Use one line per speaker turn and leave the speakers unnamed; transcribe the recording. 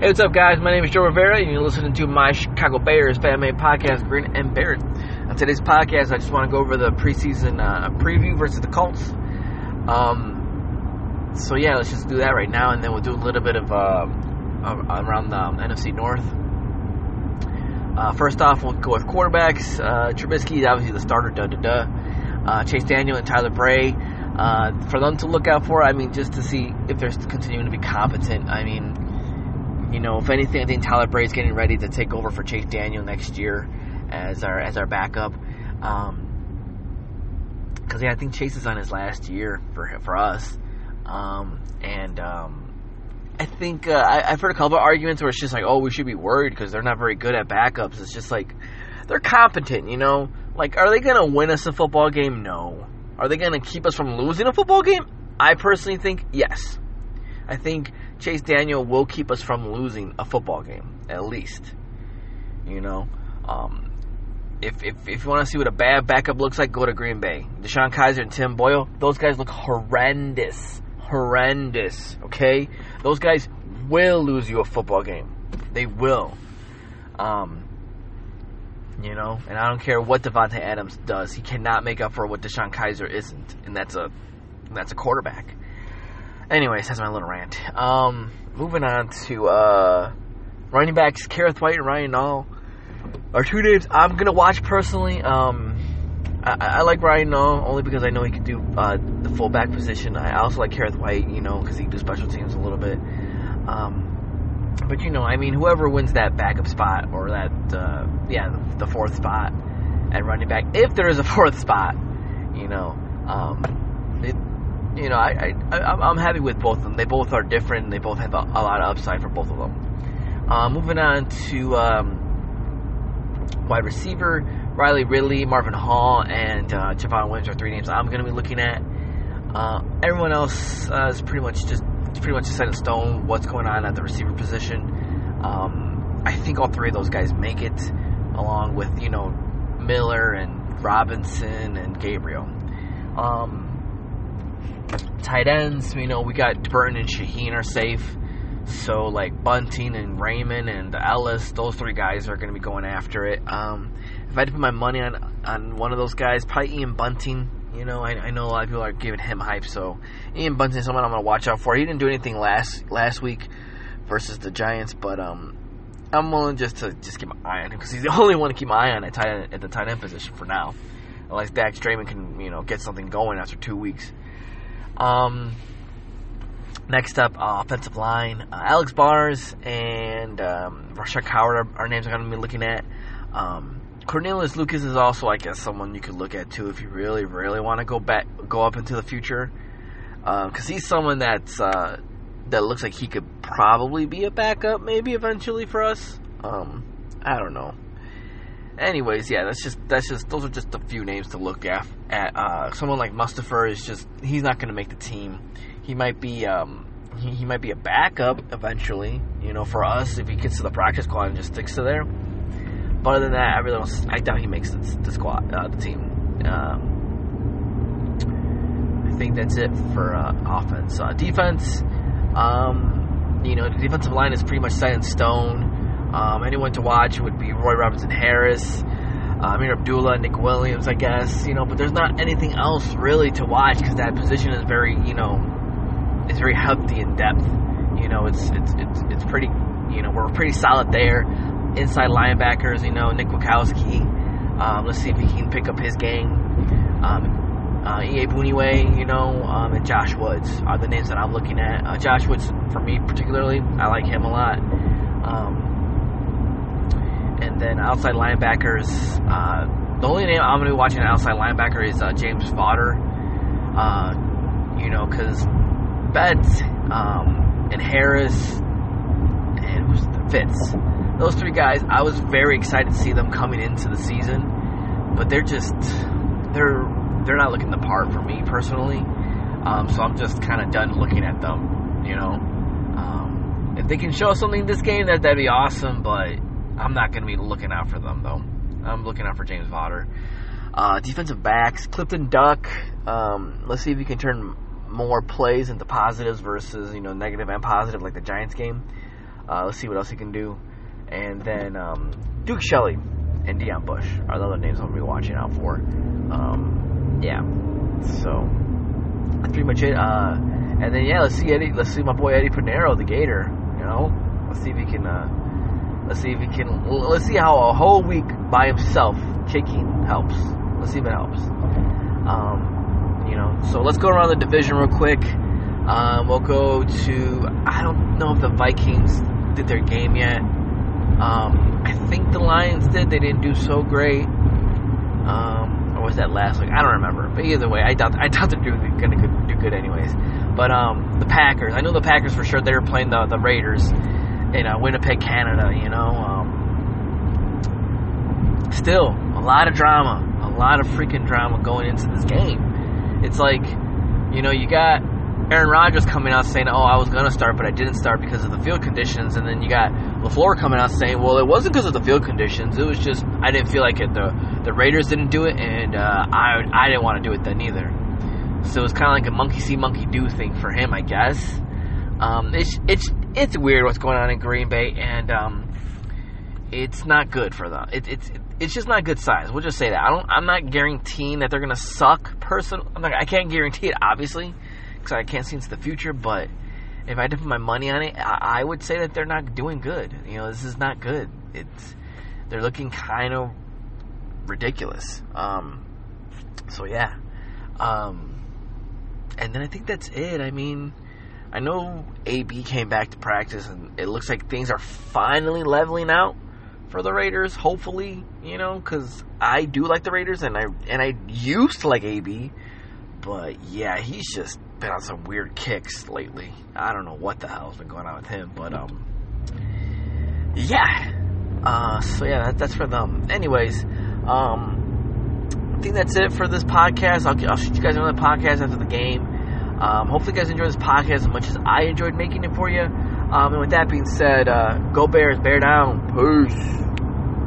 Hey, what's up, guys? My name is Joe Rivera, and you're listening to my Chicago Bears fan made podcast, Green and Bears. On today's podcast, I just want to go over the preseason uh, preview versus the Colts. Um, so yeah, let's just do that right now, and then we'll do a little bit of uh, around the um, NFC North. Uh, first off, we'll go with quarterbacks. Uh, Trubisky is obviously the starter, duh duh duh. Uh, Chase Daniel and Tyler Bray. Uh, for them to look out for, I mean, just to see if they're continuing to be competent. I mean, you know, if anything, I think Tyler Bray is getting ready to take over for Chase Daniel next year as our as our backup. Um, because yeah, I think Chase is on his last year for for us, um, and um, I think uh, I, have heard a couple of arguments where it's just like, oh, we should be worried because they're not very good at backups. It's just like they're competent, you know. Like, are they gonna win us a football game? No. Are they gonna keep us from losing a football game? I personally think yes. I think Chase Daniel will keep us from losing a football game, at least. You know, um, if, if, if you want to see what a bad backup looks like, go to Green Bay. DeShone Kizer and Tim Boyle, those guys look horrendous. Horrendous, okay? Those guys will lose you a football game. They will. Um, you know, and I don't care what Davante Adams does, he cannot make up for what DeShone Kizer isn't, and that's a that's a quarterback. Anyways, that's my little rant. Um, moving on to uh, running backs, Kerrith Whyte and Ryan Nall are two names I'm gonna watch personally. Um, I, I like Ryan Nall only because I know he can do uh, the fullback position. I also like Kerrith Whyte, you know, because he can do special teams a little bit. Um, but you know, I mean, whoever wins that backup spot or that, uh, yeah, the, fourth spot at running back, if there is a fourth spot, you know, um, you know, I, I, am happy with both of them. They both are different. And they both have a, a lot of upside for both of them. Uh, moving on to um, wide receiver, Riley Ridley, Marvin Hall, and uh, Javon Wims are three names I'm going to be looking at. Uh, everyone else uh, is pretty much just pretty much set in stone what's going on at the receiver position. Um, I think all three of those guys make it, along with you know Miller and Robinson and Gabriel. Um, tight ends, you know, we got Burton and Shaheen are safe. So like Bunting and Raymond and Ellis, those three guys are going to be going after it. Um, if I had to put my money on on one of those guys, probably Ian Bunting. You know, I, I know a lot of people are giving him hype, so Ian Bunting is someone I'm going to watch out for. He didn't do anything last last week versus the Giants, but um, I'm willing just to just keep my eye on him because he's the only one to keep my eye on at tight end, at the tight end position for now, unless Dax Raymond can you know get something going after two weeks. Um, next up, uh, offensive line, uh, Alex Bars and um, Rashaad Coward are, are names I'm going to be looking at. Um, Cornelius Lucas is also, I guess, someone you could look at too if you really, really want to go back, go up into the future, because uh, he's someone that's uh, that looks like he could probably be a backup, maybe eventually for us. Um, I don't know anyways, yeah, that's just that's just those are just a few names to look at. At uh, someone like Mustipher is just he's not going to make the team. He might be um, he, he, might be a backup eventually. You know, for us if he gets to the practice squad and just sticks to there. But other than that, I really don't. I doubt he makes the, the squad, uh, the team. Um, I think that's it for uh, offense. Uh, defense, um, you know, the defensive line is pretty much set in stone. Um, anyone to watch would be Roy Robertson Harris, uh, Ameer Abdullah, Nick Williams, I guess. You know, but there's not anything else really to watch because that position is very, you know, it's very healthy in depth. You know, it's it's it's it's pretty. You know, we're pretty solid there. Inside linebackers, you know, Nick Kwiatkowski. Um, let's see if he can pick up his game. Um, uh, Egbuniwe, you know, um, and Josh Woods are the names that I'm looking at. Uh, Josh Woods, for me particularly, I like him a lot. Um, and then outside linebackers, uh, the only name I'm going to be watching outside linebacker is uh, James Vaughters. Uh, you know, because Betts um, and Harris and Fitts, those three guys, I was very excited to see them coming into the season, but they're just they're they're not looking the part for me personally. Um, so I'm just kind of done looking at them. You know, um, if they can show something in this game, that that'd be awesome. But I'm not going to be looking out for them though. I'm looking out for James Vaughters. Uh, defensive backs, Clifton Duck. Um, let's see if he can turn more plays into positives versus you know negative and positive like the Giants game. Uh, let's see what else he can do. And then um, Duke Shelley and Deon Bush are the other names I'm gonna be watching out for. Um, yeah. So that's pretty much it. Uh, and then yeah, let's see Eddy. Let's see my boy Eddy Pineiro, the Gator. You know, let's see if he can. Let's see if he can. Let's see how a whole week by himself kicking helps. Let's see if it helps. Um, you know, so let's go around the division real quick. Um, we'll go to. I don't know if the Vikings did their game yet. Um, I think the Lions did. They didn't do so great. Um, or was that last week? I don't remember. But either way, I doubt I doubt they're going to do good anyways. But um, the Packers, I know the Packers for sure. They were playing the the Raiders in uh, Winnipeg, Canada. You know, um, still a lot of drama, a lot of freaking drama going into this game. It's like, you know, you got Aaron Rodgers coming out saying, "Oh, I was gonna start, but I didn't start because of the field conditions," and then you got LaFleur coming out saying, "Well, it wasn't because of the field conditions. It was just I didn't feel like it. The the Raiders didn't do it, and uh, I I didn't want to do it then either." So it's kind of like a monkey see, monkey do thing for him, I guess. Um, it's it's it's weird what's going on in Green Bay, and um, it's not good for them. It, it's it's just not good size. We'll just say that. I don't. I'm not guaranteeing that they're gonna suck. Person, I'm not, I can't guarantee it, obviously because I can't see into the future. But if I had to put my money on it, I, I would say that they're not doing good. You know, this is not good. It's they're looking kind of ridiculous. Um, so yeah, um, and then I think that's it. I mean, I know AB came back to practice, and it looks like things are finally leveling out for the Raiders. Hopefully, you know, because I do like the Raiders, and I and I used to like AB, but yeah, he's just been on some weird kicks lately. I don't know what the hell's been going on with him, but um, yeah. Uh, so yeah, that, that's for them. Anyways, um, I think that's it for this podcast. I'll, I'll shoot you guys another podcast after the game. Um, hopefully, you guys enjoy this podcast as much as I enjoyed making it for you. Um, and with that being said, uh, go Bears, bear down, peace.